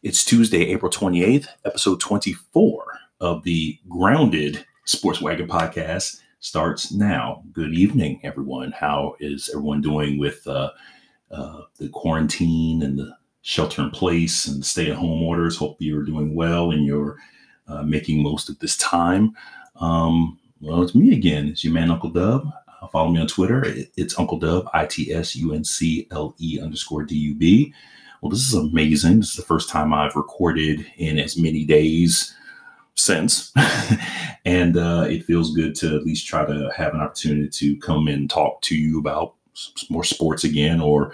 It's Tuesday, April 28th, episode 24 of the Grounded Sports Wagon podcast starts now. Good evening, everyone. How is everyone doing with uh, uh, the quarantine and the shelter in place and stay at home orders? Hope you're doing well and you're uh, making most of this time. Um, well, it's me again. It's your man, Uncle Dub. Uh, follow me on Twitter. It's Uncle Dub, I T S U N C L E underscore D U B well, this is amazing. This is the first time I've recorded in as many days since. and uh, it feels good to at least try to have an opportunity to come and talk to you about more sports again or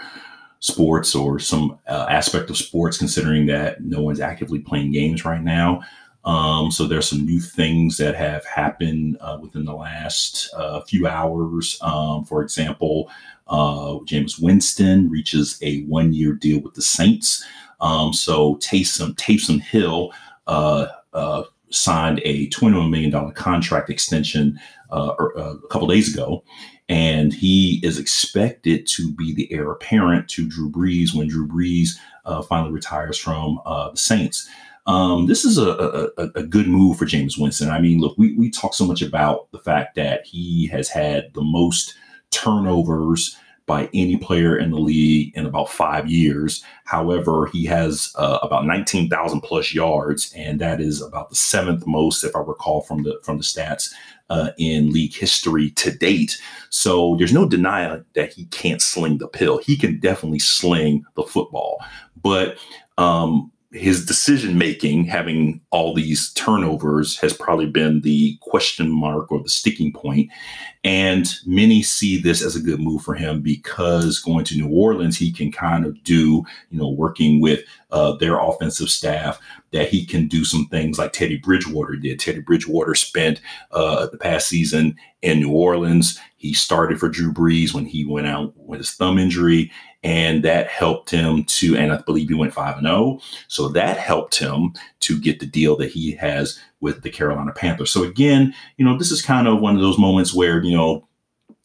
sports or some uh, aspect of sports, considering that no one's actively playing games right now. Um, so there's some new things that have happened uh, within the last uh, few hours. Um, for example, uh, Jameis Winston reaches a one-year deal with the Saints. Um, so Taysom Taysom Hill uh, uh, signed a $21 million contract extension uh, er, a couple days ago, and he is expected to be the heir apparent to Drew Brees when Drew Brees finally retires from the Saints. Um, this is a, a, a, good move for Jameis Winston. I mean, look, we, we talk so much about the fact that he has had the most turnovers by any player in the league in about five years. However, he has uh, about 19,000 plus yards, and that is about the seventh most, if I recall from the from the stats uh, in league history to date. So there's no denial that he can't sling the pill. He can definitely sling the football, but um, his decision making, having all these turnovers, has probably been the question mark or the sticking point. And many see this as a good move for him because going to New Orleans, he can kind of do, you know, working with uh, their offensive staff, that he can do some things like Teddy Bridgewater did. Teddy Bridgewater spent uh, the past season in New Orleans. He started for Drew Brees when he went out with his thumb injury, and that helped him to. And I believe he went five and zero, oh. so that helped him to get the deal that he has with the Carolina Panthers. So again, you know, this is kind of one of those moments where you know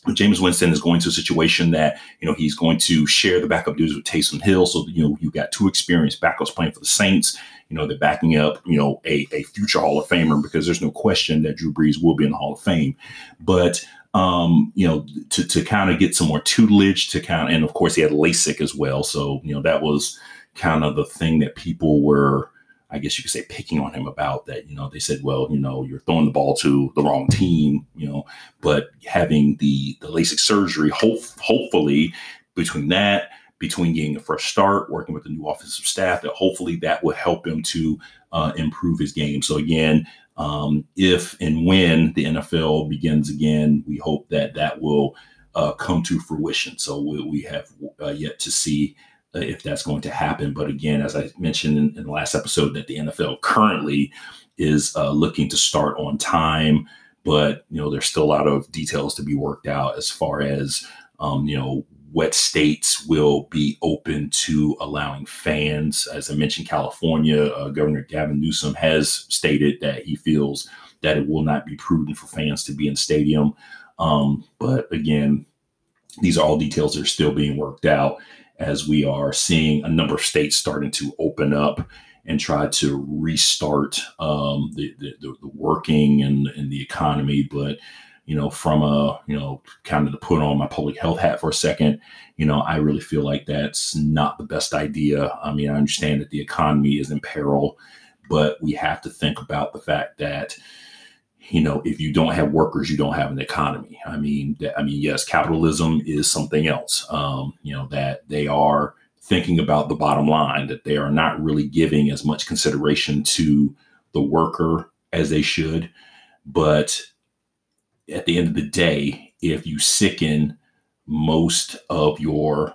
Jameis Winston is going to a situation that you know he's going to share the backup duties with Taysom Hill. So you know you've got two experienced backups playing for the Saints. You know they're backing up you know a, a future Hall of Famer because there's no question that Drew Brees will be in the Hall of Fame. But um, you know to to kind of get some more tutelage to kind and of course he had LASIK as well. So you know that was kind of the thing that people were I guess you could say picking on him about that. You know, they said, well, you know, you're throwing the ball to the wrong team, you know, but having the the LASIK surgery, hope, hopefully between that, between getting a fresh start, working with the new offensive staff, that hopefully that will help him to uh, improve his game. So again, um, if and when the NFL begins again, we hope that that will uh, come to fruition. So we, we have uh, yet to see uh, if that's going to happen. But again, as I mentioned in, in the last episode, that the NFL currently is uh, looking to start on time, but you know there's still a lot of details to be worked out as far as um, you know what states will be open to allowing fans. As I mentioned, California uh, Governor Gavin Newsom has stated that he feels that it will not be prudent for fans to be in stadium. Um, but again, these are all details that are still being worked out as we are seeing a number of states starting to open up and try to restart um, the, the, the, working and, and the economy. But, you know, from a, you know, kind of to put on my public health hat for a second, you know, I really feel like that's not the best idea. I mean, I understand that the economy is in peril, but we have to think about the fact that, you know, if you don't have workers, you don't have an economy. I mean, that, I mean, yes, capitalism is something else. Um, you know that they are thinking about the bottom line, that they are not really giving as much consideration to the worker as they should. But at the end of the day, if you sicken most of your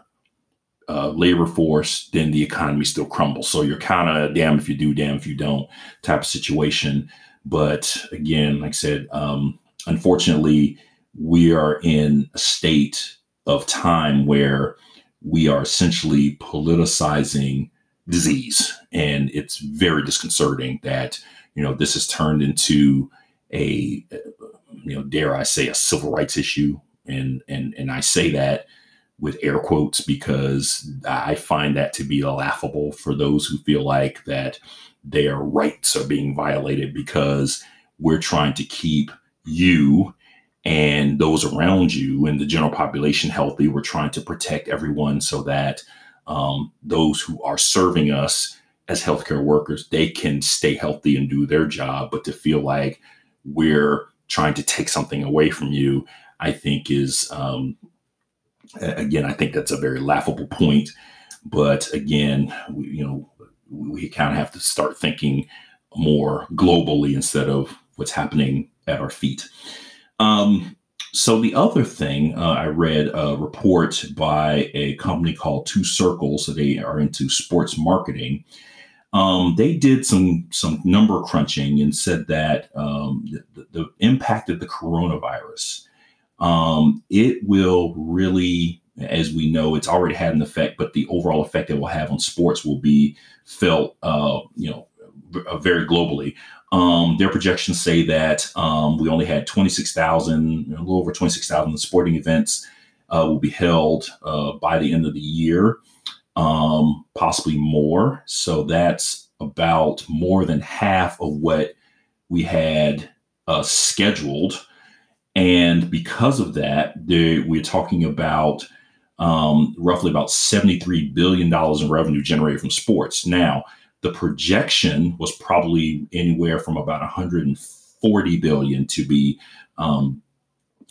uh, labor force, then the economy still crumbles. So you're kind of damn if you do, damn if you don't type of situation. But again, like I said, um, unfortunately, we are in a state of time where we are essentially politicizing disease. And it's very disconcerting that, you know, this has turned into a, you know, dare I say, a civil rights issue. And, and, and I say that with air quotes because I find that to be laughable for those who feel like that their rights are being violated because we're trying to keep you and those around you and the general population healthy. We're trying to protect everyone so that um, those who are serving us as healthcare workers they can stay healthy and do their job. But to feel like we're trying to take something away from you, I think is um, again, I think that's a very laughable point. But again, we, you know, we kind of have to start thinking more globally instead of what's happening at our feet. Um, so the other thing uh, I read a report by a company called Two Circles. They are into sports marketing. Um, they did some some number crunching and said that um, the, the, impact of the coronavirus um, it will really, as we know, it's already had an effect, but the overall effect it will have on sports will be felt, uh, you know, very globally. Um, their projections say that um, we only had 26,000, a little over 26,000 sporting events uh, will be held uh, by the end of the year, um, possibly more. So that's about more than half of what we had uh, scheduled. And because of that, they, we're talking about um, roughly about $73 billion in revenue generated from sports. Now, the projection was probably anywhere from about 140 billion to be um,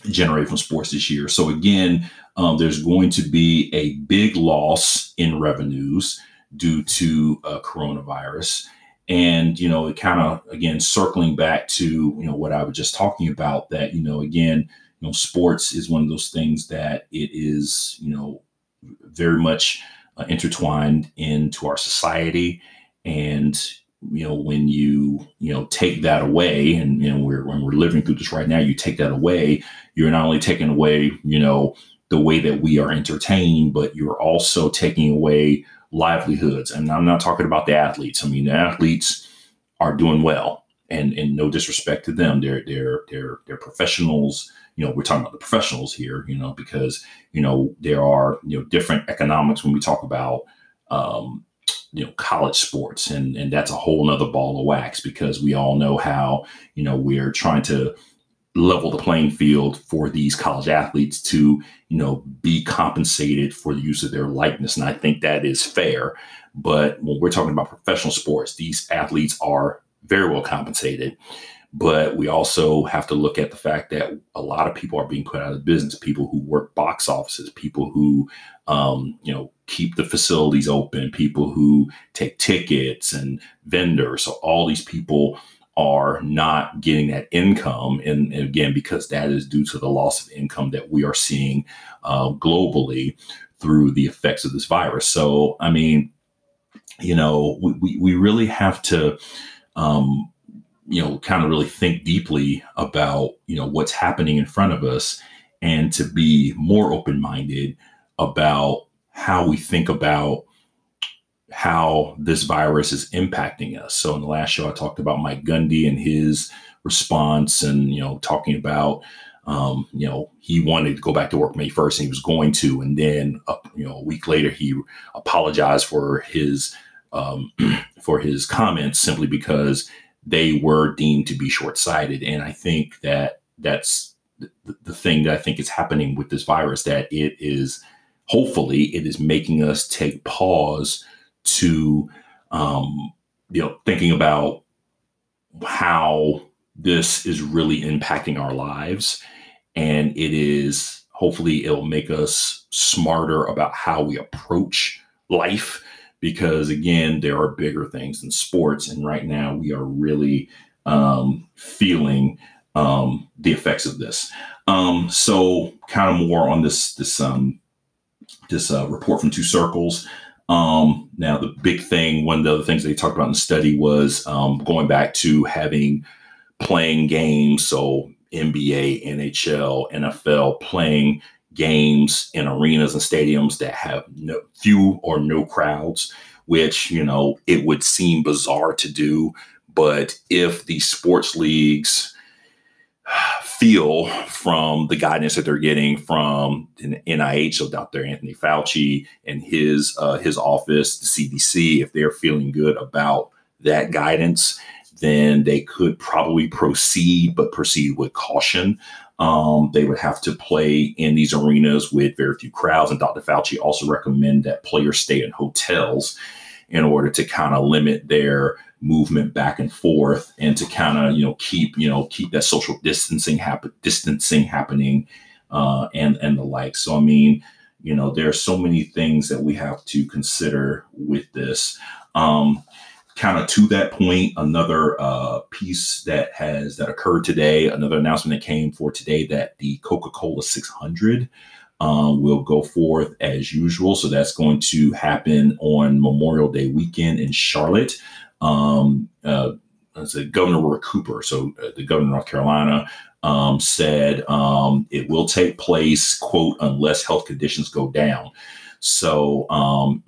generated from sports this year. So again, um, there's going to be a big loss in revenues due to uh, coronavirus. And you know, it kind of again circling back to you know what I was just talking about. That you know, again, you know, sports is one of those things that it is you know very much uh, intertwined into our society and you know when you you know take that away and you know we're when we're living through this right now you take that away you're not only taking away you know the way that we are entertained but you're also taking away livelihoods. And i'm not talking about the athletes. I mean the athletes are doing well. And and no disrespect to them. They're they're they're they're professionals. You know we're talking about the professionals here you know because you know there are you know different economics when we talk about um, you know college sports and and that's a whole nother ball of wax because we all know how you know we're trying to level the playing field for these college athletes to you know be compensated for the use of their likeness and i think that is fair. But when we're talking about professional sports these athletes are very well compensated but we also have to look at the fact that a lot of people are being put out of business people who work box offices people who um, you know keep the facilities open people who take tickets and vendors. So all these people are not getting that income. And, and again because that is due to the loss of income that we are seeing uh, globally through the effects of this virus. So i mean you know we, we really have to um, you know, kind of really think deeply about, you know, what's happening in front of us and to be more open minded about how we think about how this virus is impacting us. So in the last show, I talked about Mike Gundy and his response and, you know, talking about, um, you know, he wanted to go back to work May 1st and he was going to. And then, uh, you know, a week later, he apologized for his, um, for his comments simply because they were deemed to be short-sighted. And i think that that's the, the thing that i think is happening with this virus that it is hopefully it is making us take pause to um, you know thinking about how this is really impacting our lives. And it is hopefully it'll make us smarter about how we approach life because again, there are bigger things than sports. And right now we are really um, feeling um, the effects of this. Um, so kind of more on this, this, um, this uh, report from two circles. Um, now the big thing, one of the other things they talked about in the study was um, going back to having playing games. So NBA, NHL, NFL playing games in arenas and stadiums that have no, few or no crowds, which, you know, it would seem bizarre to do. But if the sports leagues feel from the guidance that they're getting from NIH, so Dr. Anthony Fauci and his uh, his office, the CDC, if they're feeling good about that guidance, then they could probably proceed, but proceed with caution. Um, they would have to play in these arenas with very few crowds. And Dr. Fauci also recommend that players stay in hotels in order to kind of limit their movement back and forth and to kind of you know keep you know keep that social distancing happen distancing happening uh, and and the like. So I mean, you know, there are so many things that we have to consider with this. Um, kind of to that point, another uh, piece that has that occurred today, another announcement that came for today that the Coca Cola 600 um, will go forth as usual. So that's going to happen on Memorial Day weekend in Charlotte. Um, uh, Governor Roy Cooper, so uh, the governor of North Carolina, um, said um, it will take place, quote, unless health conditions go down. So, um,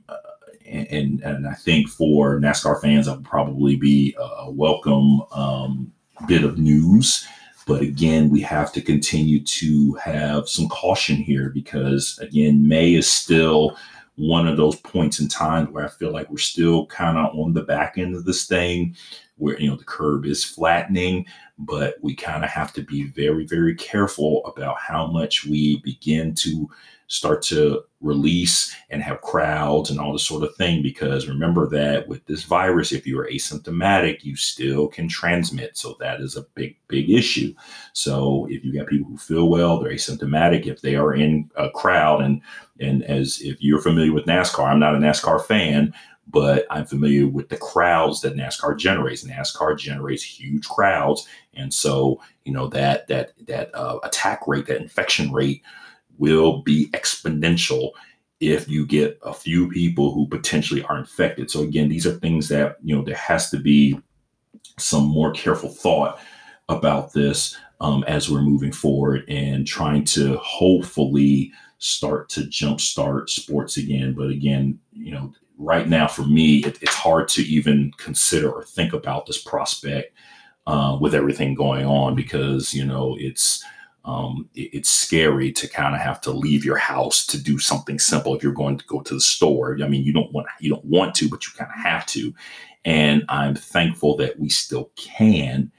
and and I think for NASCAR fans, that would probably be a welcome um, bit of news. But again, we have to continue to have some caution here because again, May is still one of those points in time where I feel like we're still kind of on the back end of this thing where you know the curve is flattening but we kind of have to be very very careful about how much we begin to start to release and have crowds and all this sort of thing. Because remember that with this virus, if you are asymptomatic, you still can transmit. So that is a big, big issue. So if you got people who feel well, they're asymptomatic, if they are in a crowd, and and as if you're familiar with NASCAR, I'm not a NASCAR fan, but I'm familiar with the crowds that NASCAR generates. NASCAR generates huge crowds, and so you know that that that uh, attack rate, that infection rate will be exponential if you get a few people who potentially are infected. So again, these are things that, you know, there has to be some more careful thought about this um, as we're moving forward and trying to hopefully start to jumpstart sports again. But again, you know, right now for me, it, it's hard to even consider or think about this prospect uh, with everything going on because, you know, it's, um, it, it's scary to kind of have to leave your house to do something simple if you're going to go to the store. I mean, you don't want you don't want to, but you kind of have to. And I'm thankful that we still can,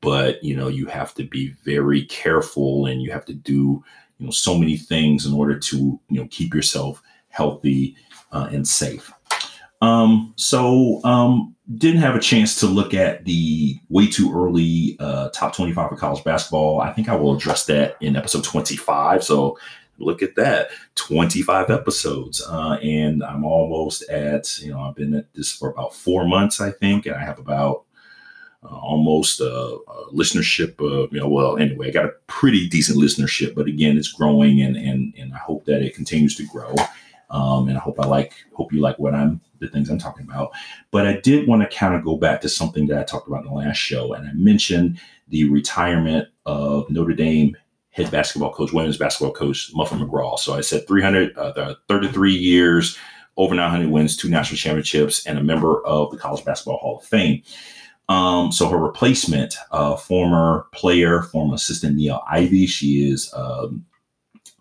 but you know, you have to be very careful and you have to do you know so many things in order to you know keep yourself healthy uh, and safe. Um, so um, didn't have a chance to look at the way too early uh, top 25 of college basketball. I think I will address that in episode 25. So look at that 25 episodes. Uh, and I'm almost at, you know, I've been at this for about four months, I think, and I have about uh, almost a, a, listenership of, you know, well, anyway, I got a pretty decent listenership, but again, it's growing and, and, and I hope that it continues to grow. Um, and I hope I like, hope you like what I'm the things I'm talking about. But I did want to kind of go back to something that I talked about in the last show, and I mentioned the retirement of Notre Dame head basketball coach, women's basketball coach Muffet McGraw. So I said 300, uh, 33 years, over 900 wins, two national championships, and a member of the College Basketball Hall of Fame. Um, so her replacement, uh, former player, former assistant Niele Ivey, she is um,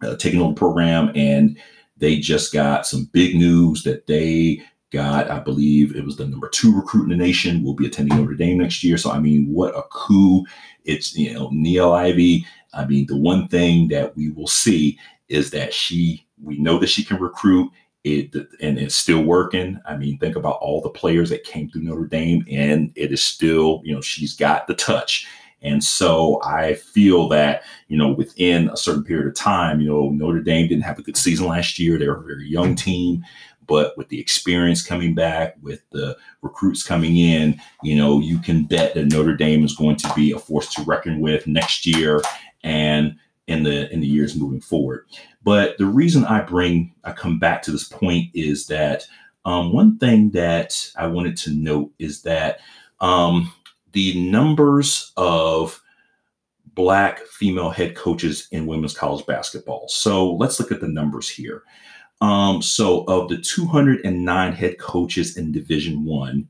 uh, taking over the program, and they just got some big news that they got, I believe it was the number two recruit in the nation, will be attending Notre Dame next year. So, I mean, what a coup. It's, you know, Niele Ivey. I mean, the one thing that we will see is that she, we know that she can recruit it and it's still working. I mean, think about all the players that came through Notre Dame and it is still, you know, she's got the touch. And so I feel that, you know, within a certain period of time, you know, Notre Dame didn't have a good season last year. They were a very young team. But with the experience coming back, with the recruits coming in, you know, you can bet that Notre Dame is going to be a force to reckon with next year and in the in the years moving forward. But the reason I bring I come back to this point is that um, one thing that I wanted to note is that um, the numbers of black female head coaches in women's college basketball. So let's look at the numbers here. Um, so of the 209 head coaches in Division One,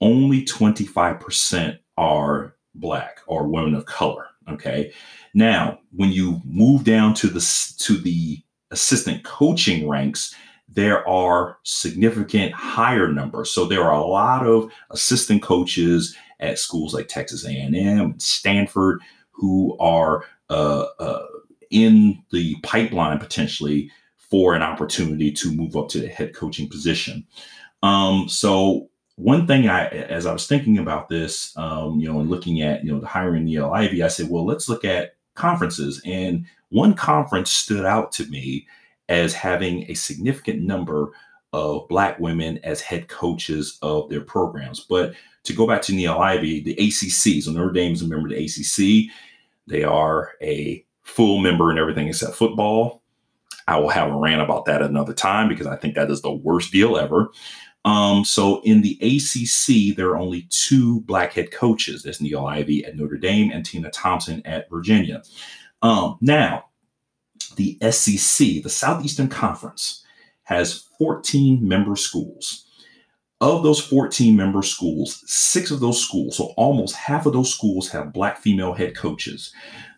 only 25% are black or women of color. Okay. Now, when you move down to the to the assistant coaching ranks, there are significant higher numbers. So there are a lot of assistant coaches at schools like Texas A&M and Stanford who are uh, uh, in the pipeline potentially for an opportunity to move up to the head coaching position. Um, so one thing I, as I was thinking about this, um, you know, and looking at, you know, the hiring Niele Ivey, I said, well, let's look at conferences. And one conference stood out to me as having a significant number of Black women as head coaches of their programs. But to go back to Niele Ivey, the ACC, so Notre Dame is a member of the ACC. They are a full member in everything except football. I will have a rant about that another time because I think that is the worst deal ever. Um, so in the ACC, there are only two black head coaches. There's Niele Ivey at Notre Dame and Tina Thompson at Virginia. Um, now, the SEC, the Southeastern Conference, has 14 member schools. Of those 14 member schools, six of those schools, so almost half of those schools, have black female head coaches.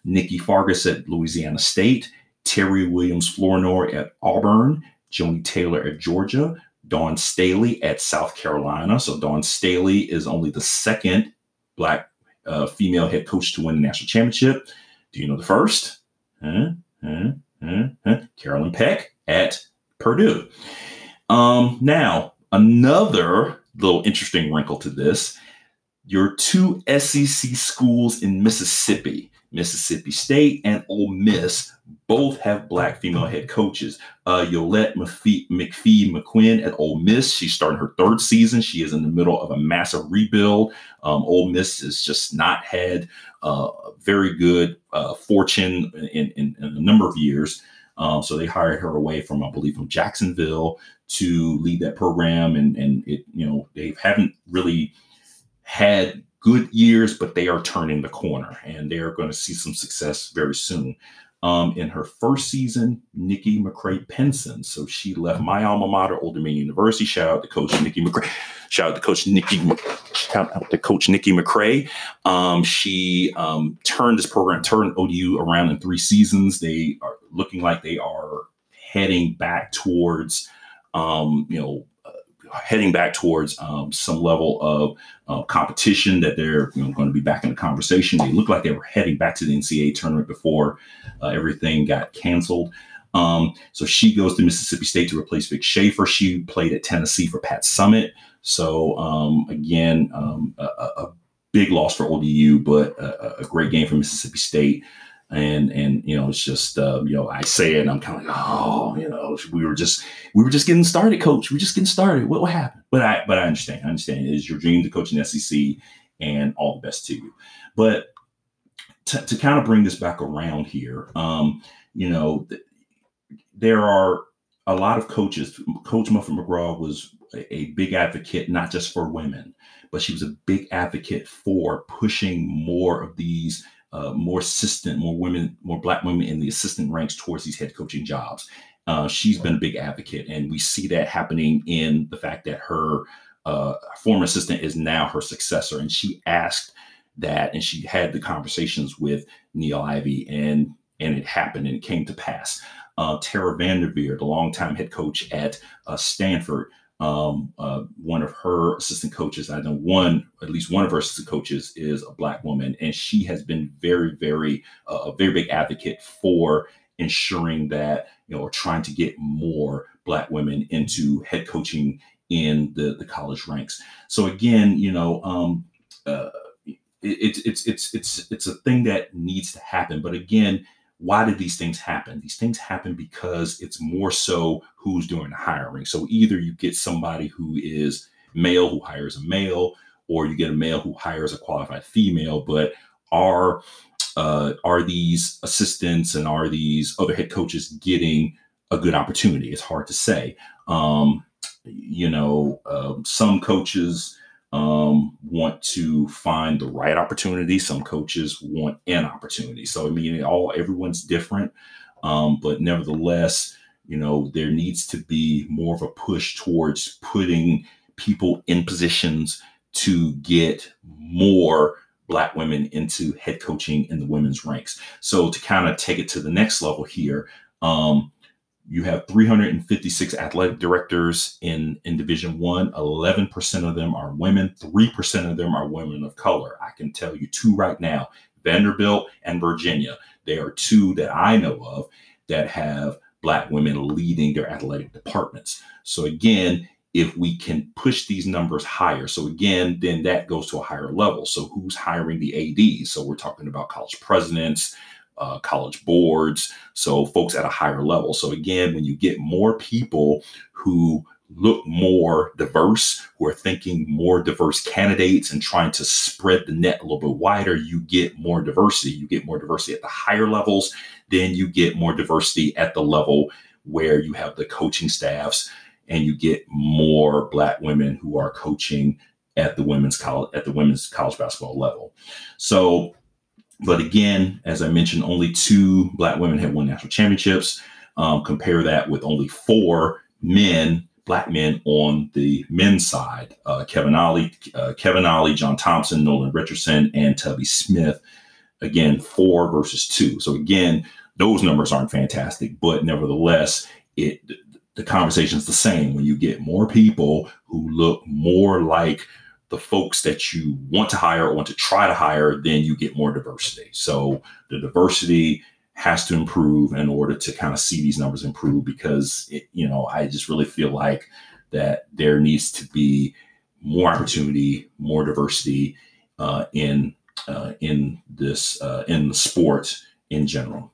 Nikki Fargas at Louisiana State, Terri Williams Flournoy at Auburn, Joni Taylor at Georgia, Dawn Staley at South Carolina. So Dawn Staley is only the second black uh, female head coach to win the national championship. Do you know the first? Huh? Huh? Huh? Carolyn Peck at Purdue. Um, now, another little interesting wrinkle to this your two SEC schools in Mississippi, Mississippi State and Ole Miss, both have black female head coaches. Uh, Yolett McPhee, McPhee McCuin at Ole Miss. She's starting her third season. She is in the middle of a massive rebuild. Um, Ole Miss has just not had uh, very good uh, fortune in, in, in, a number of years. Um, so they hired her away from, I believe, from Jacksonville to lead that program. And, and it, you know, they haven't really had good years, but they are turning the corner and they are going to see some success very soon. Um, in her first season, Nikki McCray Penson. So she left my alma mater, Old Dominion University. Shout out to Coach Nikki McCray. Shout out to Coach Nikki. Shout out to Coach Nikki McCray. Um, she um, turned this program, turned ODU around in three seasons. They are looking like they are heading back towards, um, you know, heading back towards um, some level of uh, competition that they're you know, going to be back in the conversation. They look like they were heading back to the NCAA tournament before uh, everything got canceled. Um, so she goes to Mississippi State to replace Vic Schaefer. She played at Tennessee for Pat Summitt. So um, again, um, a, a, big loss for ODU, but a, a great game for Mississippi State and and you know it's just uh, you know I say it and I'm kind of like oh you know we were just we were just getting started, coach. We are just getting started. What will happen? But I but I understand. I understand it is your dream to coach in SEC, and all the best to you. But to, to kind of bring this back around here, um, you know, th- there are a lot of coaches. Coach Muffet McGraw was a, a big advocate not just for women, but she was a big advocate for pushing more of these uh, more assistant, more women, more black women in the assistant ranks towards these head coaching jobs. Uh, she's been a big advocate, and we see that happening in the fact that her uh, former assistant is now her successor, and she asked that, and she had the conversations with Niele Ivey, and and it happened, and it came to pass. Uh, Tara VanDerveer, the longtime head coach at uh, Stanford, um, uh, one of her assistant coaches, I know one, at least one of her assistant coaches is a black woman, and she has been very, very, uh, a very big advocate for ensuring that, you know, or trying to get more black women into head coaching in the, the college ranks. So again, you know, um, uh, it, it's, it's, it's, it's a thing that needs to happen. But again, why did these things happen? These things happen because it's more so who's doing the hiring. So either you get somebody who is male who hires a male, or you get a male who hires a qualified female. But are uh, are these assistants and are these other head coaches getting a good opportunity? It's hard to say. Um, you know, uh, some coaches um, want to find the right opportunity. Some coaches want an opportunity. So I mean, all everyone's different, um, but nevertheless, you know, there needs to be more of a push towards putting people in positions to get more black women into head coaching in the women's ranks. So to kind of take it to the next level here, um, you have 356 athletic directors in, in division one. 11% of them are women. 3% of them are women of color. I can tell you two right now vanderbilt and virginia. They are two that i know of that have black women leading their athletic departments. So again if we can push these numbers higher so again then that goes to a higher level. So who's hiring the ads so we're talking about college presidents uh, college boards, so folks at a higher level. So again, when you get more people who look more diverse, who are thinking more diverse candidates and trying to spread the net a little bit wider, you get more diversity. You get more diversity at the higher levels, then you get more diversity at the level where you have the coaching staffs and you get more black women who are coaching at the women's college at the women's college basketball level. So but again, as I mentioned, only two black women have won national championships. Um, compare that with only four men, black men on the men's side: uh, Kevin Ollie, uh, Kevin Ollie, John Thompson, Nolan Richardson, and Tubby Smith. Again, four versus two. So again, those numbers aren't fantastic, but nevertheless, it the conversation is the same. When you get more people who look more like the folks that you want to hire or want to try to hire, then you get more diversity. So the diversity has to improve in order to kind of see these numbers improve because it, you know I just really feel like that there needs to be more opportunity, more diversity uh, in uh, in this uh, in the sport in general.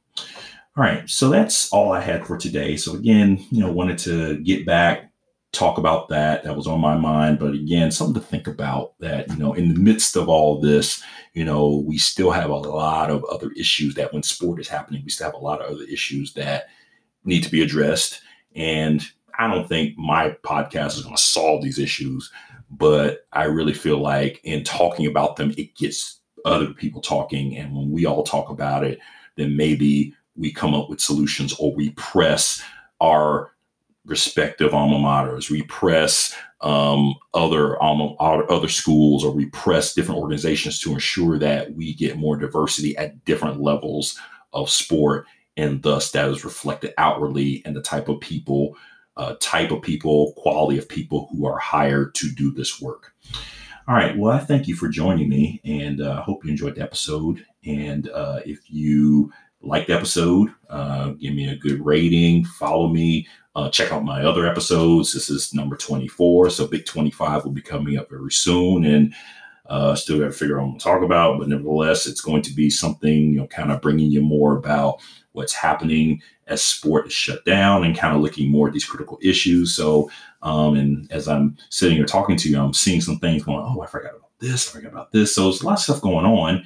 All right, so that's all I had for today. So again, you know, wanted to get back talk about that. That was on my mind. But again, something to think about that, you know, in the midst of all this, you know, we still have a lot of other issues that when sport is happening, we still have a lot of other issues that need to be addressed. And I don't think my podcast is going to solve these issues, but I really feel like in talking about them, it gets other people talking. And when we all talk about it, then maybe we come up with solutions or we press our respective alma maters, repress um, other alma other schools, or repress different organizations to ensure that we get more diversity at different levels of sport, and thus that is reflected outwardly in the type of people, uh, type of people, quality of people who are hired to do this work. All right. Well, I thank you for joining me, and uh, hope you enjoyed the episode. And uh, if you like the episode, uh, give me a good rating, follow me uh, check out my other episodes. This is number 24. So Big 25 will be coming up very soon. And uh, still got to figure out what to talk about. But nevertheless, it's going to be something, you know, kind of bringing you more about what's happening as sport is shut down and kind of looking more at these critical issues. So, um, and as I'm sitting here talking to you, I'm seeing some things going, oh, I forgot about this, I forgot about this. So there's a lot of stuff going on.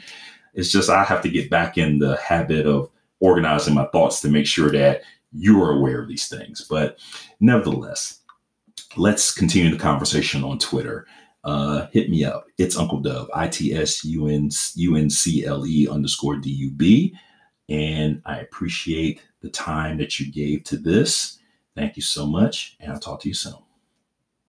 It's just I have to get back in the habit of organizing my thoughts to make sure that you are aware of these things. But nevertheless, let's continue the conversation on Twitter. Uh, hit me up. It's Uncle Dub, I T S U N U N C L E underscore D U B. And I appreciate the time that you gave to this. Thank you so much. And I'll talk to you soon.